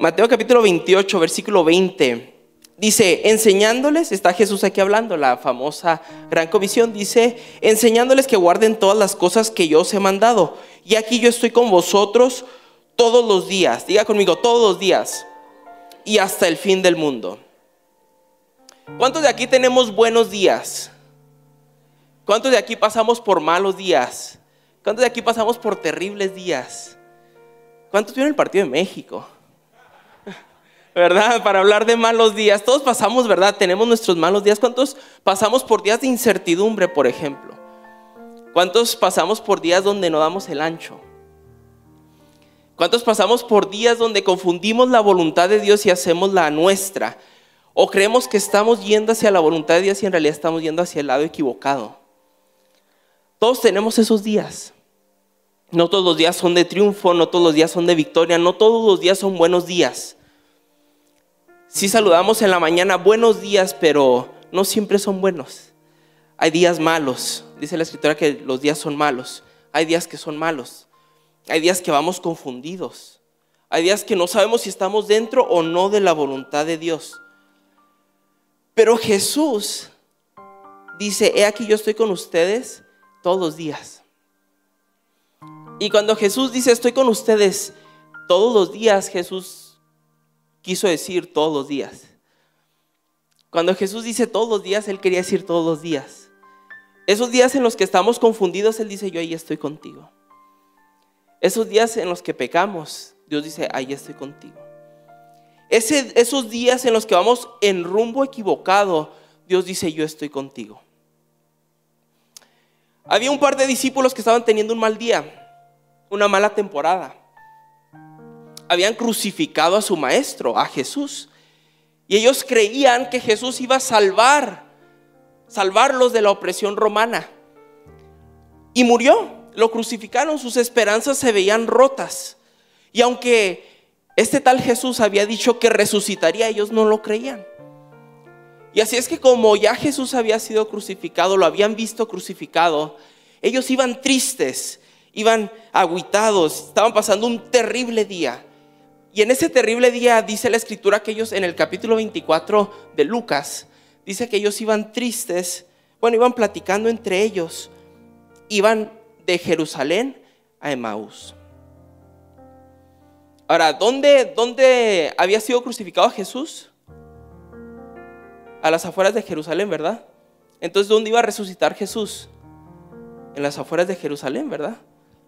Mateo capítulo 28, versículo 20. Dice, enseñándoles, está Jesús aquí hablando, la famosa gran comisión, dice, enseñándoles que guarden todas las cosas que yo os he mandado. Y aquí yo estoy con vosotros todos los días, diga conmigo, todos los días, y hasta el fin del mundo. ¿Cuántos de aquí tenemos buenos días? ¿Cuántos de aquí pasamos por malos días? ¿Cuántos de aquí pasamos por terribles días? ¿Cuántos vieron el partido de México? ¿Verdad? Para hablar de malos días. Todos pasamos, ¿verdad? Tenemos nuestros malos días. ¿Cuántos pasamos por días de incertidumbre, por ejemplo? ¿Cuántos pasamos por días donde no damos el ancho? ¿Cuántos pasamos por días donde confundimos la voluntad de Dios y hacemos la nuestra? O creemos que estamos yendo hacia la voluntad de Dios y en realidad estamos yendo hacia el lado equivocado. Todos tenemos esos días. No todos los días son de triunfo, no todos los días son de victoria, no todos los días son buenos días. Si saludamos en la mañana buenos días, pero no siempre son buenos. Hay días malos. Dice la escritura que los días son malos. Hay días que son malos. Hay días que vamos confundidos. Hay días que no sabemos si estamos dentro o no de la voluntad de Dios. Pero Jesús dice, he aquí yo estoy con ustedes todos los días. Y cuando Jesús dice, estoy con ustedes todos los días, Jesús quiso decir todos los días. Cuando Jesús dice todos los días, Él quería decir todos los días. Esos días en los que estamos confundidos, Él dice, yo ahí estoy contigo. Esos días en los que pecamos, Dios dice, ahí estoy contigo esos días en los que vamos en rumbo equivocado, Dios dice, yo estoy contigo. Había un par de discípulos que estaban teniendo un mal día, una mala temporada. Habían crucificado a su maestro, a Jesús. Y ellos creían que Jesús iba a salvar, salvarlos de la opresión romana. Y murió, lo crucificaron, sus esperanzas se veían rotas. Y aunque este tal Jesús había dicho que resucitaría, ellos no lo creían. Y así es que como ya Jesús había sido crucificado, lo habían visto crucificado, ellos iban tristes, iban aguitados, estaban pasando un terrible día. Y en ese terrible día dice la escritura que ellos en el capítulo 24 de Lucas, dice que ellos iban tristes, bueno, iban platicando entre ellos, iban de Jerusalén a Emaús. Ahora, ¿dónde, ¿dónde había sido crucificado Jesús? A las afueras de Jerusalén, ¿verdad? Entonces, ¿dónde iba a resucitar Jesús? En las afueras de Jerusalén, ¿verdad?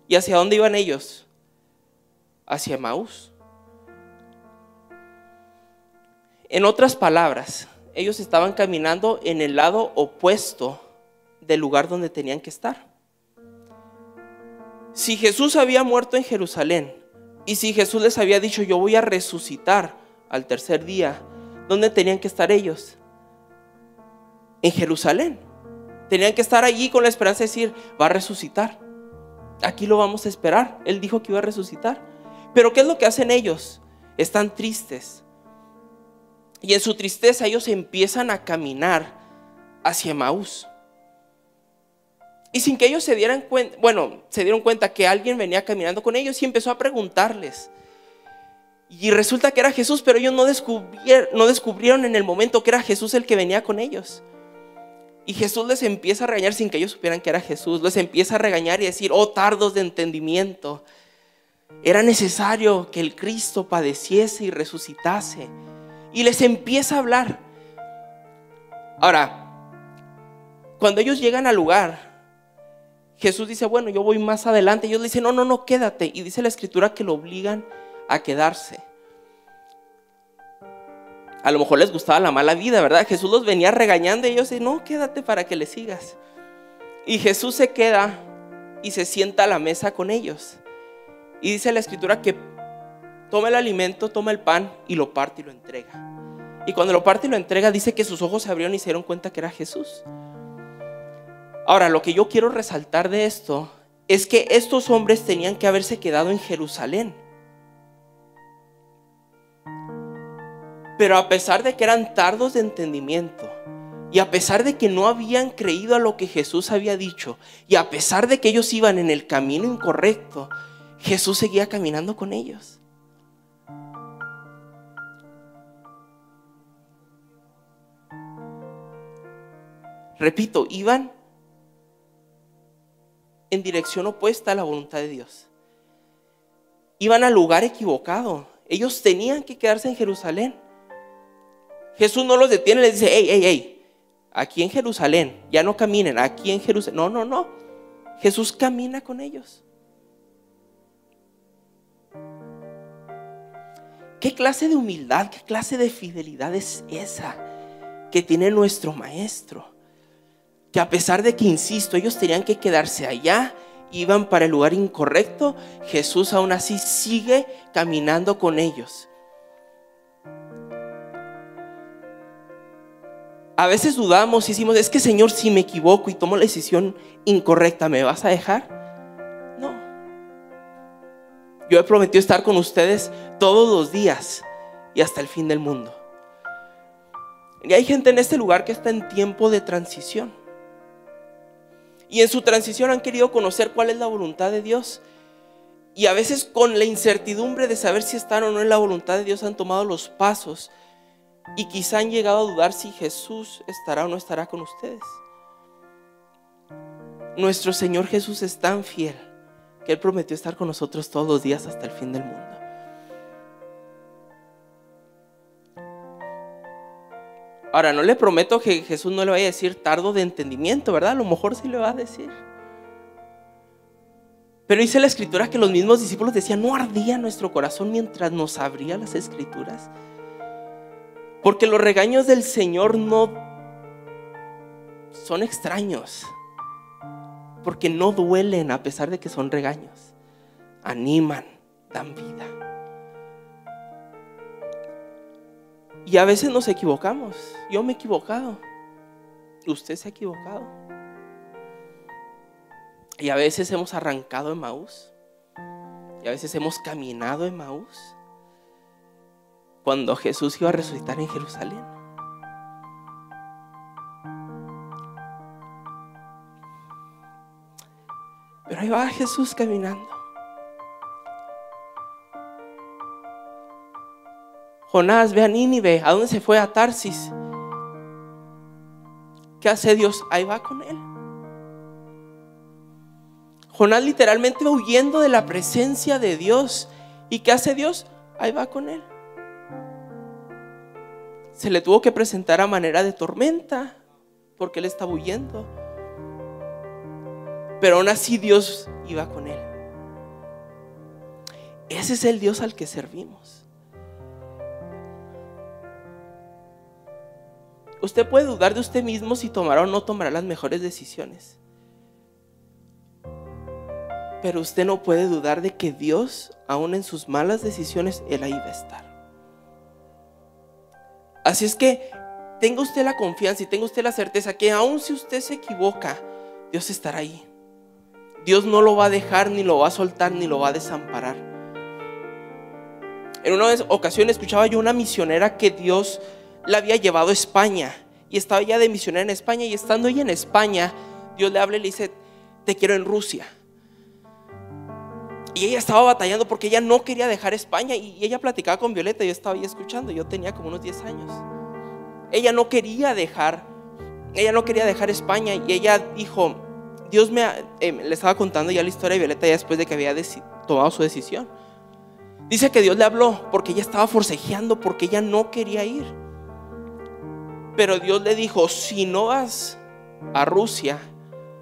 ¿Y hacia dónde iban ellos? Hacia Maús. En otras palabras, ellos estaban caminando en el lado opuesto del lugar donde tenían que estar. Si Jesús había muerto en Jerusalén, y si Jesús les había dicho, yo voy a resucitar al tercer día, ¿dónde tenían que estar ellos? En Jerusalén. Tenían que estar allí con la esperanza de decir, va a resucitar. Aquí lo vamos a esperar. Él dijo que iba a resucitar. Pero ¿qué es lo que hacen ellos? Están tristes. Y en su tristeza ellos empiezan a caminar hacia Maús. Y sin que ellos se dieran cuenta, bueno, se dieron cuenta que alguien venía caminando con ellos y empezó a preguntarles. Y resulta que era Jesús, pero ellos no descubrieron, no descubrieron en el momento que era Jesús el que venía con ellos. Y Jesús les empieza a regañar sin que ellos supieran que era Jesús. Les empieza a regañar y decir, oh tardos de entendimiento. Era necesario que el Cristo padeciese y resucitase. Y les empieza a hablar. Ahora, cuando ellos llegan al lugar, Jesús dice, bueno, yo voy más adelante. Ellos dicen, no, no, no, quédate. Y dice la escritura que lo obligan a quedarse. A lo mejor les gustaba la mala vida, ¿verdad? Jesús los venía regañando y ellos dicen, no, quédate para que le sigas. Y Jesús se queda y se sienta a la mesa con ellos. Y dice la escritura que toma el alimento, toma el pan y lo parte y lo entrega. Y cuando lo parte y lo entrega, dice que sus ojos se abrieron y se dieron cuenta que era Jesús. Ahora, lo que yo quiero resaltar de esto es que estos hombres tenían que haberse quedado en Jerusalén. Pero a pesar de que eran tardos de entendimiento, y a pesar de que no habían creído a lo que Jesús había dicho, y a pesar de que ellos iban en el camino incorrecto, Jesús seguía caminando con ellos. Repito, iban en dirección opuesta a la voluntad de Dios. Iban al lugar equivocado. Ellos tenían que quedarse en Jerusalén. Jesús no los detiene les dice, hey, hey, hey, aquí en Jerusalén, ya no caminen, aquí en Jerusalén. No, no, no. Jesús camina con ellos. ¿Qué clase de humildad, qué clase de fidelidad es esa que tiene nuestro maestro? Que a pesar de que, insisto, ellos tenían que quedarse allá, iban para el lugar incorrecto, Jesús aún así sigue caminando con ellos. A veces dudamos y decimos, es que Señor, si me equivoco y tomo la decisión incorrecta, ¿me vas a dejar? Yo he prometido estar con ustedes todos los días y hasta el fin del mundo. Y hay gente en este lugar que está en tiempo de transición. Y en su transición han querido conocer cuál es la voluntad de Dios. Y a veces con la incertidumbre de saber si están o no en la voluntad de Dios han tomado los pasos. Y quizá han llegado a dudar si Jesús estará o no estará con ustedes. Nuestro Señor Jesús es tan fiel que Él prometió estar con nosotros todos los días hasta el fin del mundo. Ahora, no le prometo que Jesús no le vaya a decir tardo de entendimiento, ¿verdad? A lo mejor sí le va a decir. Pero dice la escritura que los mismos discípulos decían, no ardía nuestro corazón mientras nos abría las escrituras. Porque los regaños del Señor no son extraños porque no duelen a pesar de que son regaños. Animan, dan vida. Y a veces nos equivocamos. Yo me he equivocado. Usted se ha equivocado. Y a veces hemos arrancado en Maús. Y a veces hemos caminado en Maús. Cuando Jesús iba a resucitar en Jerusalén. Pero ahí va Jesús caminando. Jonás, ve a Nínive. ¿A dónde se fue? A Tarsis. ¿Qué hace Dios? Ahí va con él. Jonás literalmente va huyendo de la presencia de Dios. ¿Y qué hace Dios? Ahí va con él. Se le tuvo que presentar a manera de tormenta porque él estaba huyendo pero aún así Dios iba con él. Ese es el Dios al que servimos. Usted puede dudar de usted mismo si tomará o no tomará las mejores decisiones. Pero usted no puede dudar de que Dios, aún en sus malas decisiones, Él ahí va a estar. Así es que tenga usted la confianza y tenga usted la certeza que aún si usted se equivoca, Dios estará ahí. Dios no lo va a dejar, ni lo va a soltar, ni lo va a desamparar. En una ocasión escuchaba yo una misionera que Dios la había llevado a España y estaba ya de misionera en España y estando ella en España, Dios le habla y le dice, te quiero en Rusia. Y ella estaba batallando porque ella no quería dejar España y ella platicaba con Violeta, yo estaba ahí escuchando, yo tenía como unos 10 años. Ella no quería dejar, ella no quería dejar España y ella dijo, Dios me eh, le estaba contando ya la historia de Violeta ya después de que había tomado su decisión. Dice que Dios le habló porque ella estaba forcejeando, porque ella no quería ir. Pero Dios le dijo, si no vas a Rusia,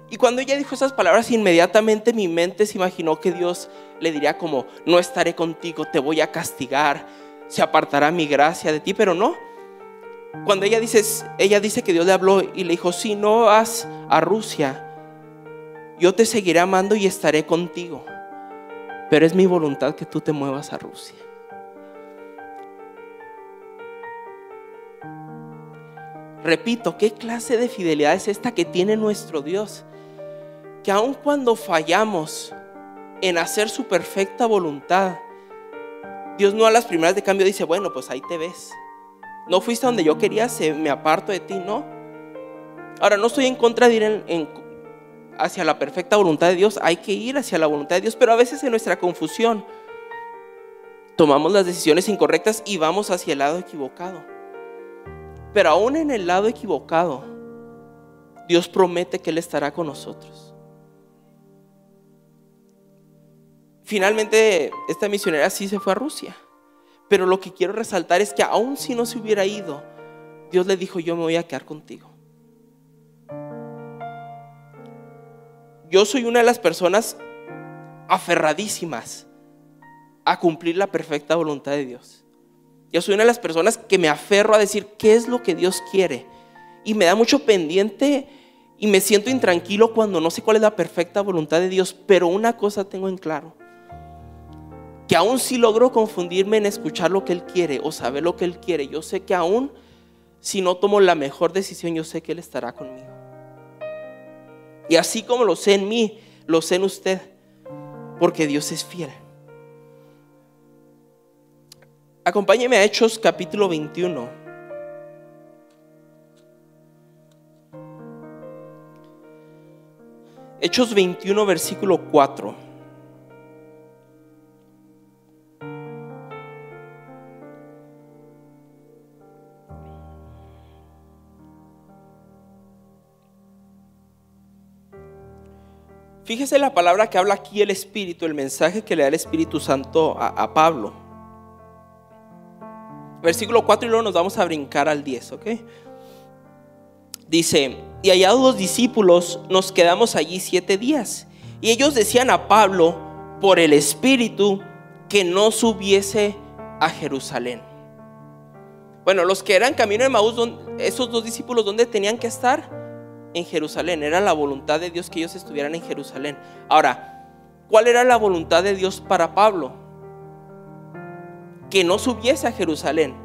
y cuando ella dijo esas palabras, inmediatamente mi mente se imaginó que Dios le diría como, no estaré contigo, te voy a castigar, se apartará mi gracia de ti, pero no. Cuando ella dice, ella dice que Dios le habló y le dijo, si no vas a Rusia, yo te seguiré amando y estaré contigo, pero es mi voluntad que tú te muevas a Rusia. Repito, ¿qué clase de fidelidad es esta que tiene nuestro Dios? Que aun cuando fallamos en hacer su perfecta voluntad, Dios no a las primeras de cambio dice, bueno, pues ahí te ves. No fuiste donde yo quería, se, me aparto de ti, no. Ahora, no estoy en contra de ir en, hacia la perfecta voluntad de Dios, hay que ir hacia la voluntad de Dios, pero a veces en nuestra confusión tomamos las decisiones incorrectas y vamos hacia el lado equivocado. Pero aún en el lado equivocado, Dios promete que Él estará con nosotros. Finalmente, esta misionera sí se fue a Rusia. Pero lo que quiero resaltar es que aun si no se hubiera ido, Dios le dijo, yo me voy a quedar contigo. Yo soy una de las personas aferradísimas a cumplir la perfecta voluntad de Dios. Yo soy una de las personas que me aferro a decir qué es lo que Dios quiere. Y me da mucho pendiente y me siento intranquilo cuando no sé cuál es la perfecta voluntad de Dios. Pero una cosa tengo en claro. Que aún si logro confundirme en escuchar lo que Él quiere o saber lo que Él quiere, yo sé que aún si no tomo la mejor decisión, yo sé que Él estará conmigo. Y así como lo sé en mí, lo sé en usted. Porque Dios es fiel. Acompáñeme a Hechos capítulo 21. Hechos 21, versículo 4. Fíjese la palabra que habla aquí el Espíritu, el mensaje que le da el Espíritu Santo a, a Pablo versículo 4 y luego nos vamos a brincar al 10, ¿ok? Dice, y hallados los discípulos, nos quedamos allí siete días. Y ellos decían a Pablo, por el Espíritu, que no subiese a Jerusalén. Bueno, los que eran camino de Maús, esos dos discípulos, ¿dónde tenían que estar? En Jerusalén. Era la voluntad de Dios que ellos estuvieran en Jerusalén. Ahora, ¿cuál era la voluntad de Dios para Pablo? Que no subiese a Jerusalén.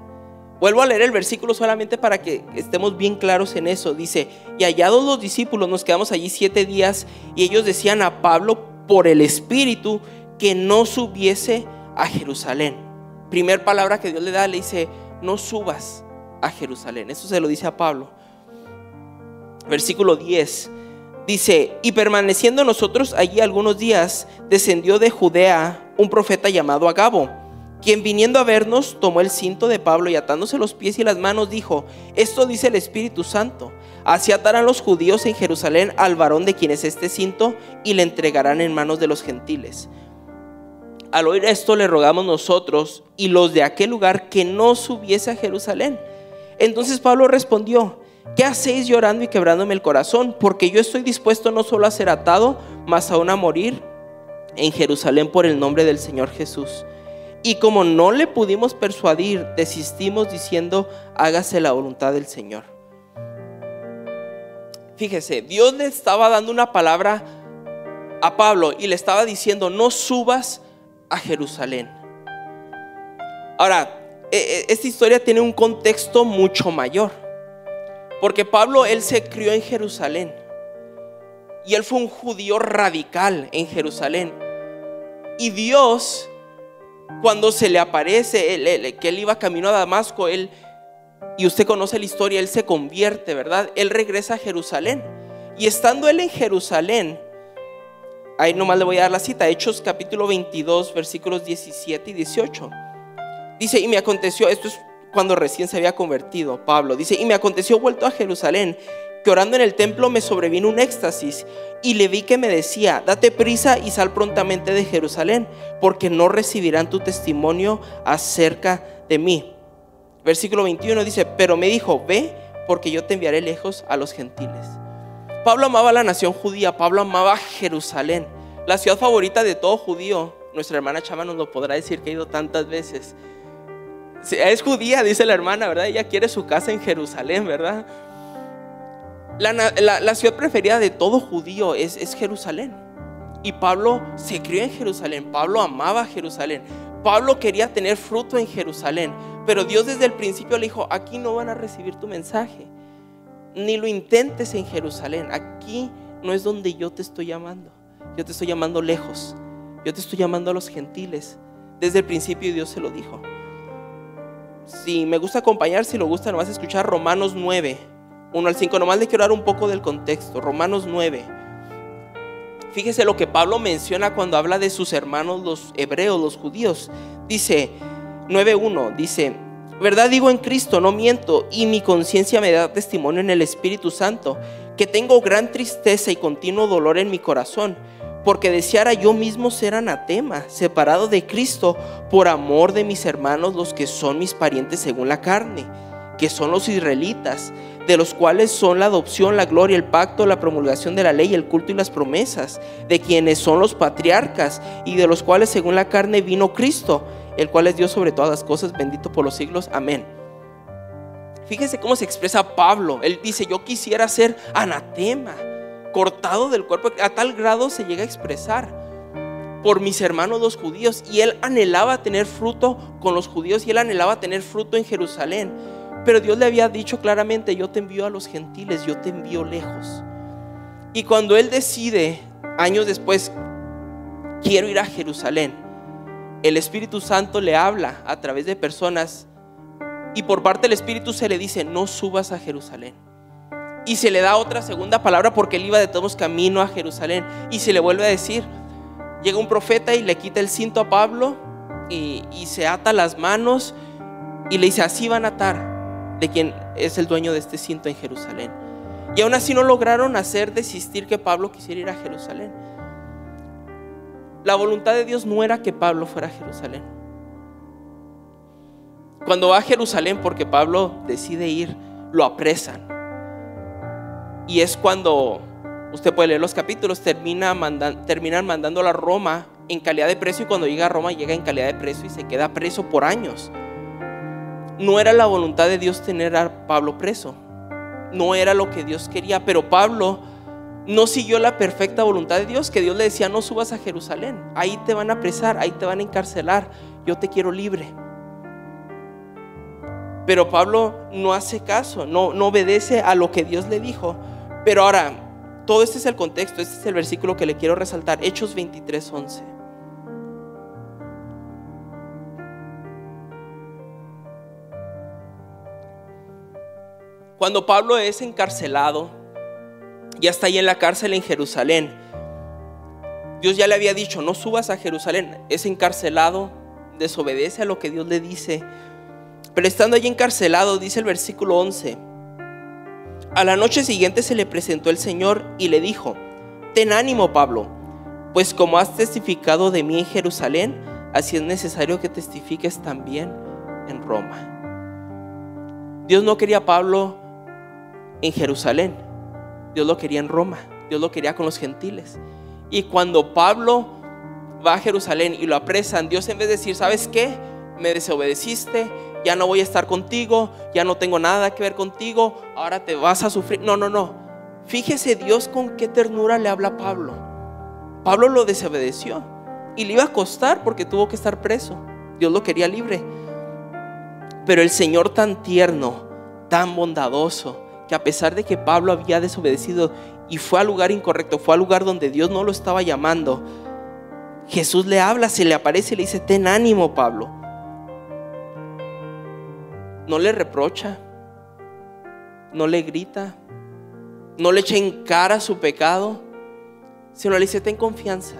Vuelvo a leer el versículo solamente para que estemos bien claros en eso. Dice, y hallados los discípulos, nos quedamos allí siete días y ellos decían a Pablo por el Espíritu que no subiese a Jerusalén. Primer palabra que Dios le da, le dice, no subas a Jerusalén. Eso se lo dice a Pablo. Versículo 10. Dice, y permaneciendo nosotros allí algunos días, descendió de Judea un profeta llamado Agabo quien viniendo a vernos tomó el cinto de Pablo y atándose los pies y las manos dijo, esto dice el Espíritu Santo, así atarán los judíos en Jerusalén al varón de quien es este cinto y le entregarán en manos de los gentiles. Al oír esto le rogamos nosotros y los de aquel lugar que no subiese a Jerusalén. Entonces Pablo respondió, ¿qué hacéis llorando y quebrándome el corazón? Porque yo estoy dispuesto no solo a ser atado, mas aún a morir en Jerusalén por el nombre del Señor Jesús. Y como no le pudimos persuadir, desistimos diciendo, hágase la voluntad del Señor. Fíjese, Dios le estaba dando una palabra a Pablo y le estaba diciendo, no subas a Jerusalén. Ahora, e, e, esta historia tiene un contexto mucho mayor. Porque Pablo, él se crió en Jerusalén. Y él fue un judío radical en Jerusalén. Y Dios cuando se le aparece que él iba camino a Damasco, él, y usted conoce la historia, él se convierte, ¿verdad? Él regresa a Jerusalén. Y estando él en Jerusalén, ahí nomás le voy a dar la cita, Hechos capítulo 22, versículos 17 y 18. Dice, y me aconteció, esto es cuando recién se había convertido Pablo, dice, y me aconteció vuelto a Jerusalén que orando en el templo me sobrevino un éxtasis y le vi que me decía, date prisa y sal prontamente de Jerusalén, porque no recibirán tu testimonio acerca de mí. Versículo 21 dice, pero me dijo, ve, porque yo te enviaré lejos a los gentiles. Pablo amaba la nación judía, Pablo amaba Jerusalén, la ciudad favorita de todo judío. Nuestra hermana Chama nos lo podrá decir que ha ido tantas veces. Es judía, dice la hermana, ¿verdad? Ella quiere su casa en Jerusalén, ¿verdad? La, ciudad preferida de todo judío es, es Jerusalén. Y Pablo se crió en Jerusalén. Pablo amaba Jerusalén. Pablo quería tener fruto en Jerusalén. Pero Dios desde el principio le dijo, aquí no van a recibir tu mensaje. Ni lo intentes en Jerusalén. Aquí no es donde yo te estoy llamando. Yo te estoy llamando lejos. Yo te estoy llamando a los gentiles. Desde el principio Dios se lo dijo. Si me gusta acompañar, si lo gusta, no vas a escuchar Romanos 9. 1 al 5. Nomás le quiero dar un poco del contexto. Romanos 9. Fíjese lo que Pablo menciona cuando habla de sus hermanos los hebreos, los judíos. Dice 9.1, dice, verdad digo en Cristo, no miento, y mi conciencia me da testimonio en el Espíritu Santo, que tengo gran tristeza y continuo dolor en mi corazón, porque deseara yo mismo ser anatema, separado de Cristo, por amor de mis hermanos, los que son mis parientes según la carne, que son los israelitas, de los cuales son la adopción, la gloria, el pacto, la promulgación de la ley, el culto y las promesas, de quienes son los patriarcas, y de los cuales según la carne vino Cristo, el cual es Dios sobre todas las cosas, bendito por los siglos. Amén. Fíjese cómo se expresa Pablo. Él dice, yo quisiera ser anatema, cortado del cuerpo. A tal grado se llega a expresar por mis hermanos los judíos. Y él anhelaba tener fruto con los judíos y él anhelaba tener fruto en Jerusalén. Pero Dios le había dicho claramente, yo te envío a los gentiles, yo te envío lejos. Y cuando él decide, años después, quiero ir a Jerusalén, el Espíritu Santo le habla a través de personas y por parte del Espíritu se le dice, no subas a Jerusalén. Y se le da otra segunda palabra porque él iba de todos camino a Jerusalén. Y se le vuelve a decir, llega un profeta y le quita el cinto a Pablo y, se ata las manos y le dice, así van a atar de quien es el dueño de este cinto en Jerusalén. Y aún así no lograron hacer desistir que Pablo quisiera ir a Jerusalén. La voluntad de Dios no era que Pablo fuera a Jerusalén. Cuando va a Jerusalén, porque Pablo decide ir, lo apresan. Y es cuando, usted puede leer los capítulos, termina terminan mandándolo a Roma en calidad de preso y cuando llega a Roma llega en calidad de preso y se queda preso por años. No era la voluntad de Dios tener a Pablo preso. No era lo que Dios quería, pero Pablo no siguió la perfecta voluntad de Dios, que Dios le decía, no subas a Jerusalén, ahí te van a apresar, ahí te van a encarcelar, yo te quiero libre. Pero Pablo no hace caso, no, no obedece a lo que Dios le dijo. Pero ahora, todo este es el contexto, este es el versículo que le quiero resaltar, Hechos 23, 11. Cuando Pablo es encarcelado, ya está ahí en la cárcel en Jerusalén, Dios ya le había dicho, no subas a Jerusalén, es encarcelado, desobedece a lo que Dios le dice, pero estando allí encarcelado, dice el versículo 11, a la noche siguiente se le presentó el Señor y le dijo, ten ánimo Pablo, pues como has testificado de mí en Jerusalén, así es necesario que testifiques también en Roma. Dios no quería a Pablo en Jerusalén, Dios lo quería en Roma, Dios lo quería con los gentiles. Y cuando Pablo va a Jerusalén y lo apresan, Dios en vez de decir, ¿sabes qué? Me desobedeciste, ya no voy a estar contigo, ya no tengo nada que ver contigo, ahora te vas a sufrir. No, no, no. Fíjese Dios con qué ternura le habla a Pablo. Pablo lo desobedeció y le iba a costar porque tuvo que estar preso. Dios lo quería libre. Pero el Señor tan tierno, tan bondadoso, que a pesar de que Pablo había desobedecido y fue al lugar incorrecto, fue al lugar donde Dios no lo estaba llamando, Jesús le habla, se le aparece y le dice, ten ánimo Pablo, no le reprocha, no le grita, no le echa en cara su pecado, sino le dice, ten confianza.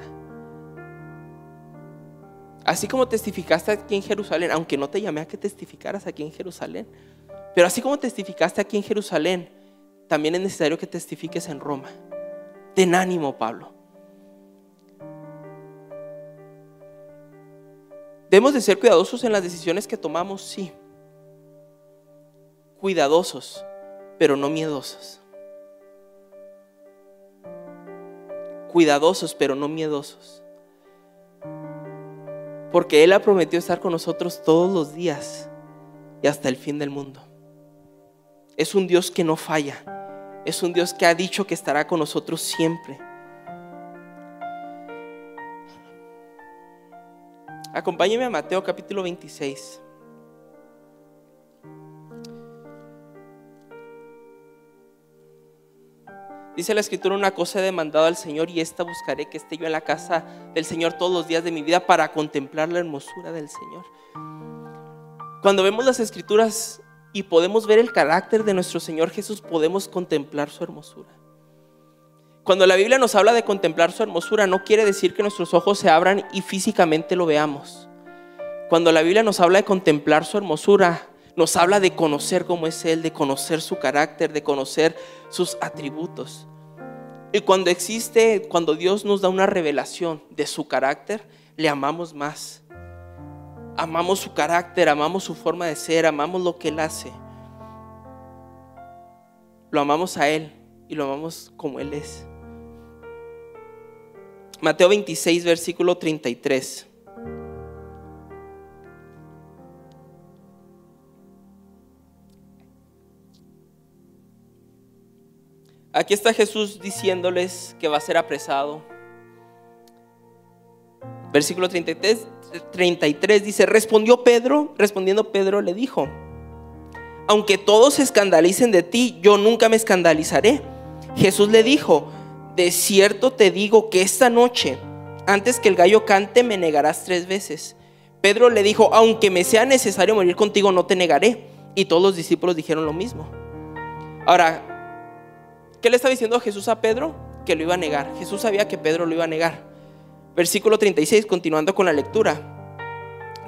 Así como testificaste aquí en Jerusalén, aunque no te llamé a que testificaras aquí en Jerusalén, pero así como testificaste aquí en Jerusalén, también es necesario que testifiques en Roma. Ten ánimo, Pablo. Debemos de ser cuidadosos en las decisiones que tomamos, sí cuidadosos, pero no miedosos. Cuidadosos, pero no miedosos. Porque Él ha prometido estar con nosotros todos los días y hasta el fin del mundo. Es un Dios que no falla. Es un Dios que ha dicho que estará con nosotros siempre. Acompáñeme a Mateo capítulo 26. Dice la escritura, una cosa he demandado al Señor y esta buscaré que esté yo en la casa del Señor todos los días de mi vida para contemplar la hermosura del Señor. Cuando vemos las escrituras y podemos ver el carácter de nuestro Señor Jesús, podemos contemplar su hermosura. Cuando la Biblia nos habla de contemplar su hermosura, no quiere decir que nuestros ojos se abran y físicamente lo veamos. Cuando la Biblia nos habla de contemplar su hermosura, nos habla de conocer cómo es Él, de conocer su carácter, de conocer sus atributos. Y cuando existe, cuando Dios nos da una revelación de su carácter, le amamos más. Amamos su carácter, amamos su forma de ser, amamos lo que Él hace. Lo amamos a Él y lo amamos como Él es. Mateo 26, versículo 33. Aquí está Jesús diciéndoles que va a ser apresado. Versículo 33, 33 dice, respondió Pedro, respondiendo Pedro le dijo, aunque todos se escandalicen de ti, yo nunca me escandalizaré. Jesús le dijo, de cierto te digo que esta noche, antes que el gallo cante, me negarás tres veces. Pedro le dijo, aunque me sea necesario morir contigo, no te negaré. Y todos los discípulos dijeron lo mismo. Ahora, ¿Qué le estaba diciendo Jesús a Pedro? Que lo iba a negar. Jesús sabía que Pedro lo iba a negar. Versículo 36, continuando con la lectura.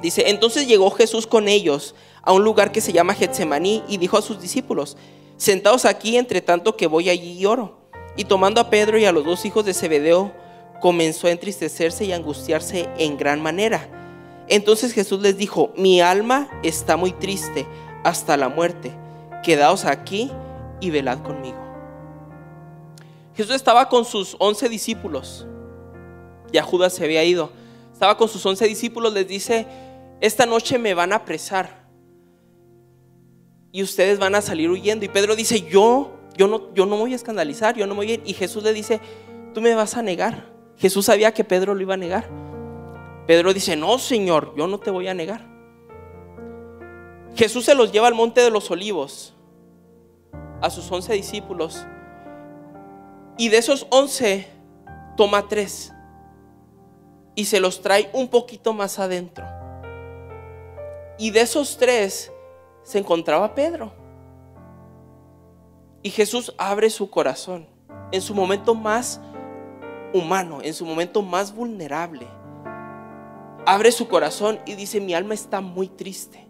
Dice, entonces llegó Jesús con ellos a un lugar que se llama Getsemaní y dijo a sus discípulos, sentaos aquí entre tanto que voy allí y oro. Y tomando a Pedro y a los dos hijos de Zebedeo, comenzó a entristecerse y angustiarse en gran manera. Entonces Jesús les dijo, mi alma está muy triste hasta la muerte. Quedaos aquí y velad conmigo. Jesús estaba con sus once discípulos. Ya Judas se había ido. Estaba con sus once discípulos. Les dice, esta noche me van a apresar. Y ustedes van a salir huyendo. Y Pedro dice, yo, yo no, yo no me voy a escandalizar, yo no me voy a ir. Y Jesús le dice, tú me vas a negar. Jesús sabía que Pedro lo iba a negar. Pedro dice, no, Señor, yo no te voy a negar. Jesús se los lleva al monte de los olivos, a sus once discípulos. Y de esos once, toma tres y se los trae un poquito más adentro. Y de esos tres se encontraba Pedro. Y Jesús abre su corazón en su momento más humano, en su momento más vulnerable. Abre su corazón y dice, mi alma está muy triste.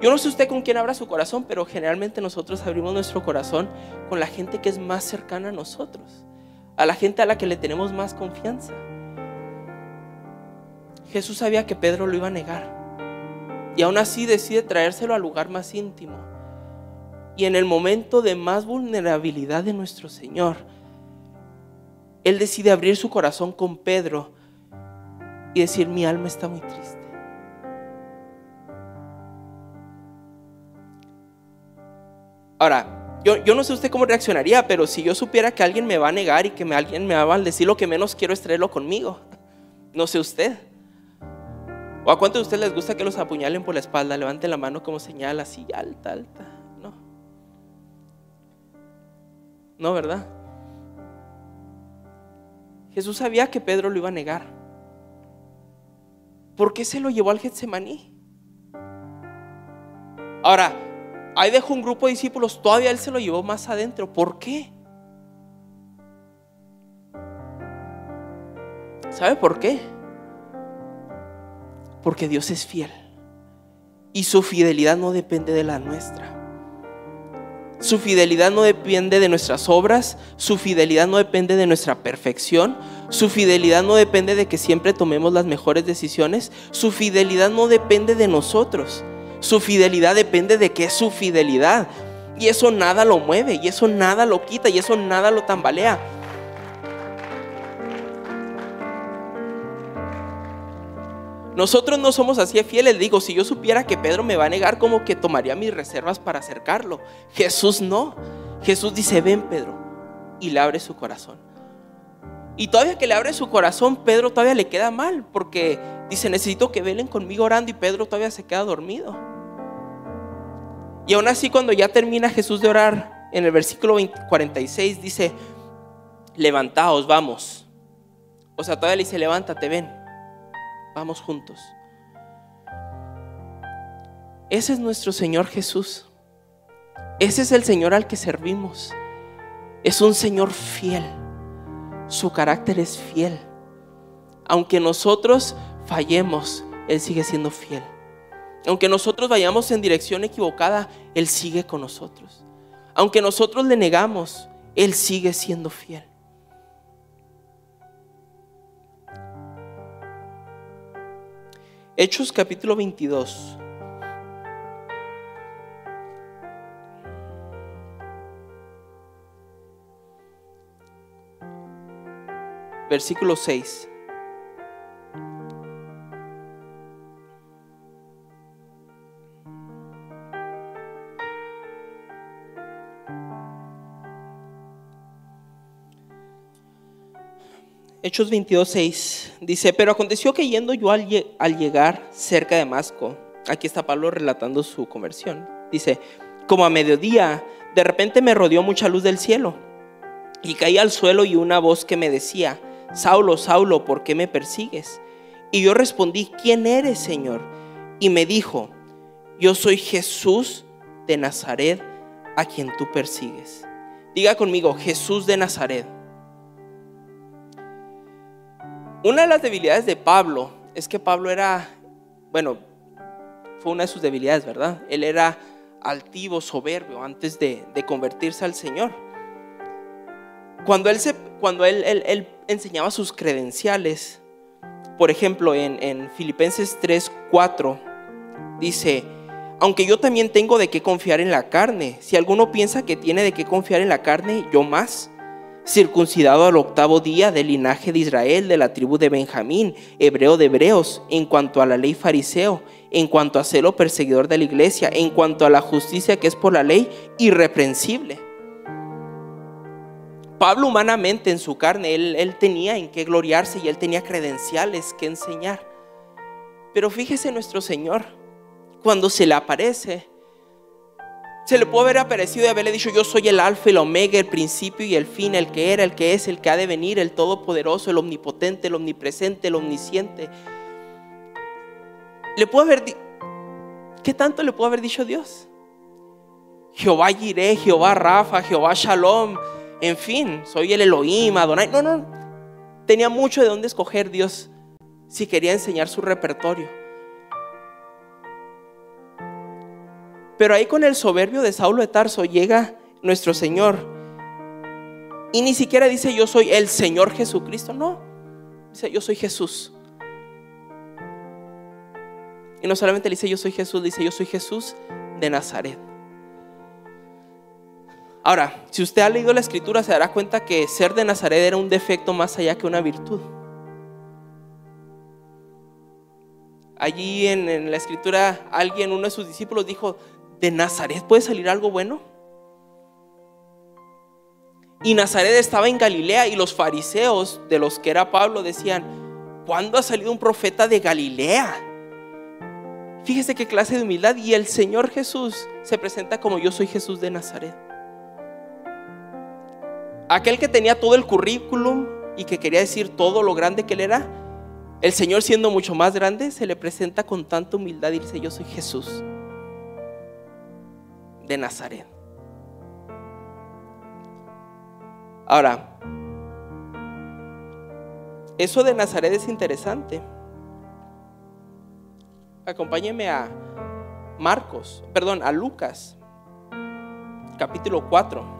Yo no sé usted con quién abra su corazón, pero generalmente nosotros abrimos nuestro corazón con la gente que es más cercana a nosotros, a la gente a la que le tenemos más confianza. Jesús sabía que Pedro lo iba a negar y aún así decide traérselo al lugar más íntimo. Y en el momento de más vulnerabilidad de nuestro Señor, Él decide abrir su corazón con Pedro y decir, mi alma está muy triste. Ahora, yo, yo, no sé usted cómo reaccionaría, pero si yo supiera que alguien me va a negar y que alguien me va a maldecir, lo que menos quiero es traerlo conmigo. No sé usted. ¿O a cuántos de ustedes les gusta que los apuñalen por la espalda? Levante la mano como señal así, alta, alta. No. No, ¿verdad? Jesús sabía que Pedro lo iba a negar. ¿Por qué se lo llevó al Getsemaní? Ahora, Ahí dejó un grupo de discípulos, todavía él se lo llevó más adentro. ¿Por qué? ¿Sabe por qué? Porque Dios es fiel. Y su fidelidad no depende de la nuestra. Su fidelidad no depende de nuestras obras, su fidelidad no depende de nuestra perfección, su fidelidad no depende de que siempre tomemos las mejores decisiones, su fidelidad no depende de nosotros. Su fidelidad depende de qué es su fidelidad. Y eso nada lo mueve, y eso nada lo quita, y eso nada lo tambalea. Nosotros no somos así fieles. Digo, si yo supiera que Pedro me va a negar, como que tomaría mis reservas para acercarlo. Jesús no. Jesús dice, ven Pedro. Y le abre su corazón. Y todavía que le abre su corazón, Pedro todavía le queda mal. Porque dice, necesito que velen conmigo orando. Y Pedro todavía se queda dormido. Y aún así cuando ya termina Jesús de orar, en el versículo 46 dice, levantaos, vamos. O sea, todavía le dice, levántate, ven, vamos juntos. Ese es nuestro Señor Jesús. Ese es el Señor al que servimos. Es un Señor fiel. Su carácter es fiel. Aunque nosotros fallemos, Él sigue siendo fiel. Aunque nosotros vayamos en dirección equivocada, Él sigue con nosotros. Aunque nosotros le negamos, Él sigue siendo fiel. Hechos capítulo 22. Versículo 6. Hechos 22, dice, pero aconteció que yendo yo al, llegar cerca de Damasco, aquí está Pablo relatando su conversión, dice, como a mediodía, de repente me rodeó mucha luz del cielo y caí al suelo y una voz que me decía, Saulo, Saulo, ¿por qué me persigues? Y yo respondí, ¿quién eres, Señor? Y me dijo, yo soy Jesús de Nazaret, a quien tú persigues. Diga conmigo, Jesús de Nazaret. Una de las debilidades de Pablo es que Pablo era, bueno, fue una de sus debilidades, ¿verdad? Él era altivo, soberbio antes de, convertirse al Señor. Cuando él, enseñaba sus credenciales, por ejemplo, en, en Filipenses 3, 4, dice, aunque yo también tengo de qué confiar en la carne, si alguno piensa que tiene de qué confiar en la carne, yo más circuncidado al octavo día del linaje de Israel, de la tribu de Benjamín, hebreo de hebreos, en cuanto a la ley fariseo, en cuanto a celo perseguidor de la iglesia, en cuanto a la justicia que es por la ley, irreprensible. Pablo humanamente en su carne, él, él tenía en qué gloriarse y él tenía credenciales que enseñar. Pero fíjese nuestro Señor, cuando se le aparece, se le puede haber aparecido y haberle dicho, yo soy el alfa y el omega, el principio y el fin, el que era, el que es, el que ha de venir, el todopoderoso, el omnipotente, el omnipresente, el omnisciente. Le puede haber ¿Qué tanto le puede haber dicho Dios? Jehová Jireh, Jehová Rafa, Jehová Shalom, en fin, soy el Elohim, Adonai. No, no, tenía mucho de dónde escoger Dios si quería enseñar su repertorio. Pero ahí con el soberbio de Saulo de Tarso llega nuestro Señor. Y ni siquiera dice yo soy el Señor Jesucristo, no. Dice yo soy Jesús. Y no solamente le dice yo soy Jesús, dice yo soy Jesús de Nazaret. Ahora, si usted ha leído la escritura, se dará cuenta que ser de Nazaret era un defecto más allá que una virtud. Allí en, en la escritura, alguien, uno de sus discípulos, dijo: ¿de Nazaret puede salir algo bueno? Y Nazaret estaba en Galilea y los fariseos de los que era Pablo decían, ¿cuándo ha salido un profeta de Galilea? Fíjese qué clase de humildad. Y el Señor Jesús se presenta como yo soy Jesús de Nazaret. Aquel que tenía todo el currículum y que quería decir todo lo grande que él era, el Señor siendo mucho más grande, se le presenta con tanta humildad y dice, yo soy Jesús de Nazaret. Ahora, eso de Nazaret es interesante. Acompáñeme a Marcos, perdón, a Lucas, capítulo 4.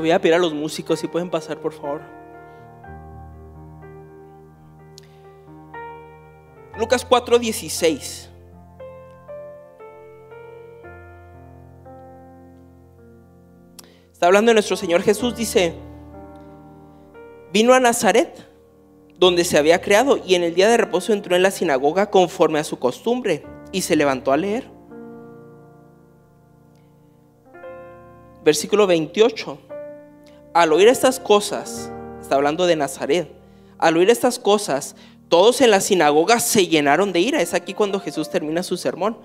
Voy a pedir a los músicos si pueden pasar, por favor. Lucas 4:16. Está hablando de nuestro Señor Jesús, dice, vino a Nazaret, donde se había creado, y en el día de reposo entró en la sinagoga conforme a su costumbre, y se levantó a leer. Versículo 28 al oír estas cosas, está hablando de Nazaret, al oír estas cosas, todos en la sinagoga se llenaron de ira. Es aquí cuando Jesús termina su sermón.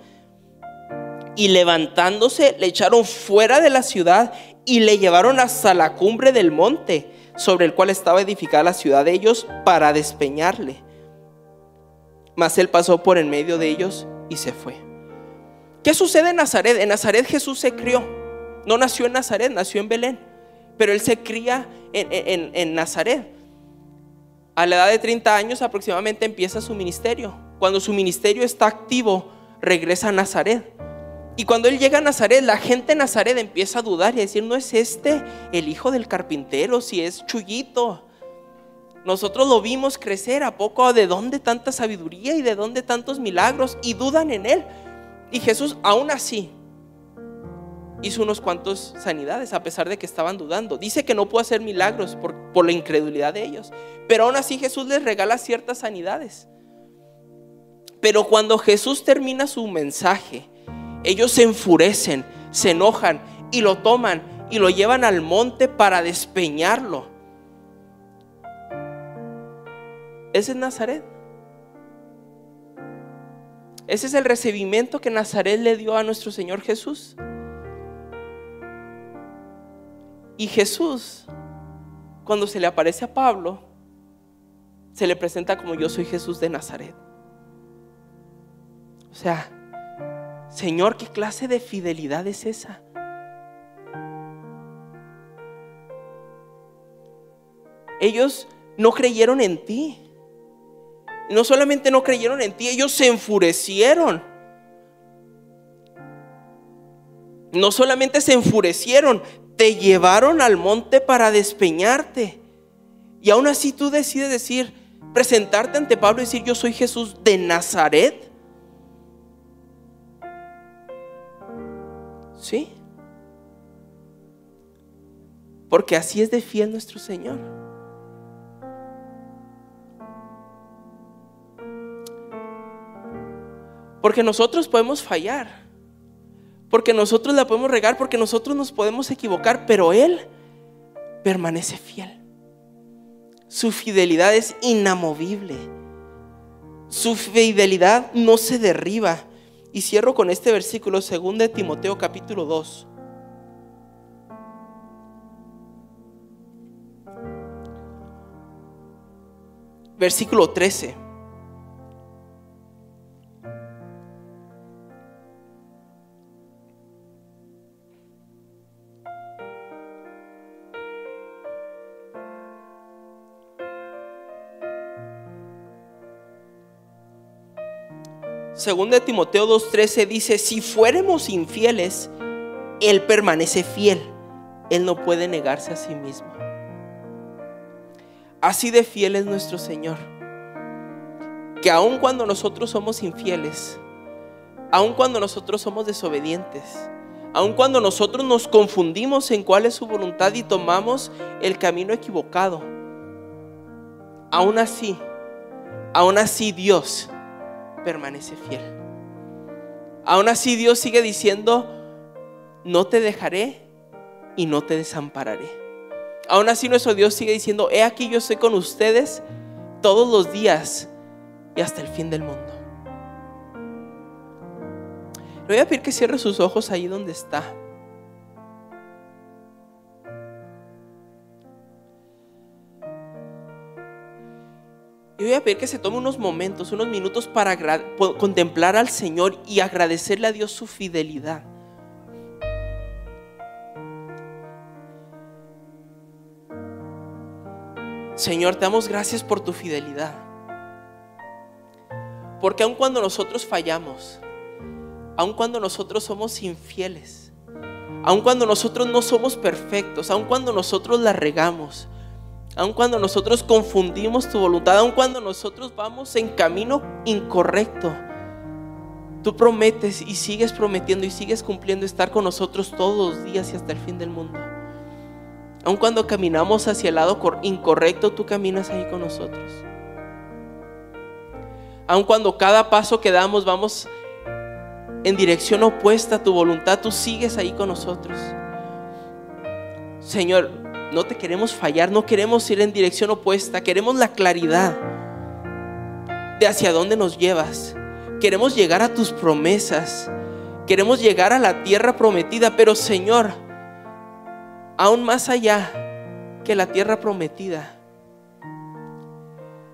Y levantándose, le echaron fuera de la ciudad y le llevaron hasta la cumbre del monte sobre el cual estaba edificada la ciudad de ellos para despeñarle. Mas él pasó por en medio de ellos y se fue. ¿Qué sucede en Nazaret? En Nazaret Jesús se crió. No nació en Nazaret, nació en Belén. Pero él se cría en, en Nazaret. A la edad de 30 años aproximadamente empieza su ministerio. Cuando su ministerio está activo, regresa a Nazaret. Y cuando él llega a Nazaret, la gente de Nazaret empieza a dudar y a decir, no es este el hijo del carpintero, si es chullito. Nosotros lo vimos crecer a poco, ¿de dónde tanta sabiduría y de dónde tantos milagros? Y dudan en él. Y Jesús aún así hizo unos cuantos sanidades a pesar de que estaban dudando. Dice que no pudo hacer milagros por, por la incredulidad de ellos. Pero aún así Jesús les regala ciertas sanidades. Pero cuando Jesús termina su mensaje, ellos se enfurecen, se enojan y lo toman y lo llevan al monte para despeñarlo. Ese es Nazaret. Ese es el recibimiento que Nazaret le dio a nuestro Señor Jesús. Y Jesús, cuando se le aparece a Pablo, se le presenta como yo soy Jesús de Nazaret. O sea, Señor, ¿qué clase de fidelidad es esa? Ellos no creyeron en ti. No solamente no creyeron en ti, ellos se enfurecieron. No solamente se enfurecieron, te llevaron al monte para despeñarte. Y aún así tú decides decir, presentarte ante Pablo y decir, yo soy Jesús de Nazaret. ¿Sí? Porque así es de fiel nuestro Señor. Porque nosotros podemos fallar. Porque nosotros la podemos regar, porque nosotros nos podemos equivocar, pero Él permanece fiel. Su fidelidad es inamovible. Su fidelidad no se derriba. Y cierro con este versículo, 2 de Timoteo capítulo 2. Versículo 13. Según de Timoteo 2.13 dice, si fuéramos infieles, Él permanece fiel. Él no puede negarse a sí mismo. Así de fiel es nuestro Señor. Que aun cuando nosotros somos infieles, aun cuando nosotros somos desobedientes, aun cuando nosotros nos confundimos en cuál es su voluntad y tomamos el camino equivocado, aún así, aún así Dios permanece fiel. Aún así Dios sigue diciendo, no te dejaré y no te desampararé. Aún así nuestro Dios sigue diciendo, he aquí yo estoy con ustedes todos los días y hasta el fin del mundo. Le voy a pedir que cierre sus ojos ahí donde está. Voy a pedir que se tome unos momentos, unos minutos para contemplar al Señor y agradecerle a Dios su fidelidad. Señor, te damos gracias por tu fidelidad. Porque aun cuando nosotros fallamos, aun cuando nosotros somos infieles, aun cuando nosotros no somos perfectos, aun cuando nosotros la regamos, aun cuando nosotros confundimos tu voluntad, aun cuando nosotros vamos en camino incorrecto, tú prometes y sigues prometiendo y sigues cumpliendo estar con nosotros todos los días y hasta el fin del mundo. Aun cuando caminamos hacia el lado incorrecto, tú caminas ahí con nosotros. Aun cuando cada paso que damos vamos en dirección opuesta a tu voluntad, tú sigues ahí con nosotros. Señor, no te queremos fallar, no queremos ir en dirección opuesta, queremos la claridad de hacia dónde nos llevas. Queremos llegar a tus promesas, queremos llegar a la tierra prometida, pero Señor, aún más allá que la tierra prometida,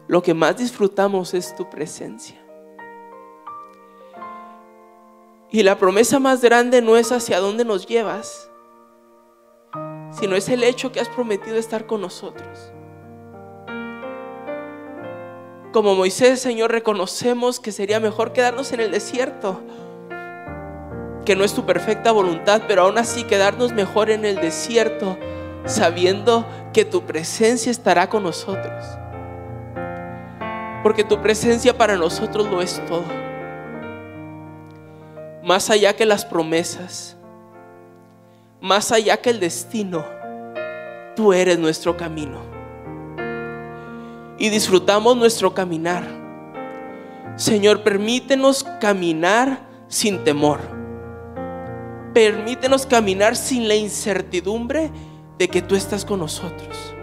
lo que más disfrutamos es tu presencia. Y la promesa más grande no es hacia dónde nos llevas, sino es el hecho que has prometido estar con nosotros. Como Moisés, Señor, reconocemos que sería mejor quedarnos en el desierto, que no es tu perfecta voluntad, pero aún así quedarnos mejor en el desierto, sabiendo que tu presencia estará con nosotros. Porque tu presencia para nosotros lo es todo. Más allá que las promesas, más allá que el destino, tú eres nuestro camino. Y disfrutamos nuestro caminar. Señor, permítenos caminar sin temor. Permítenos caminar sin la incertidumbre de que tú estás con nosotros.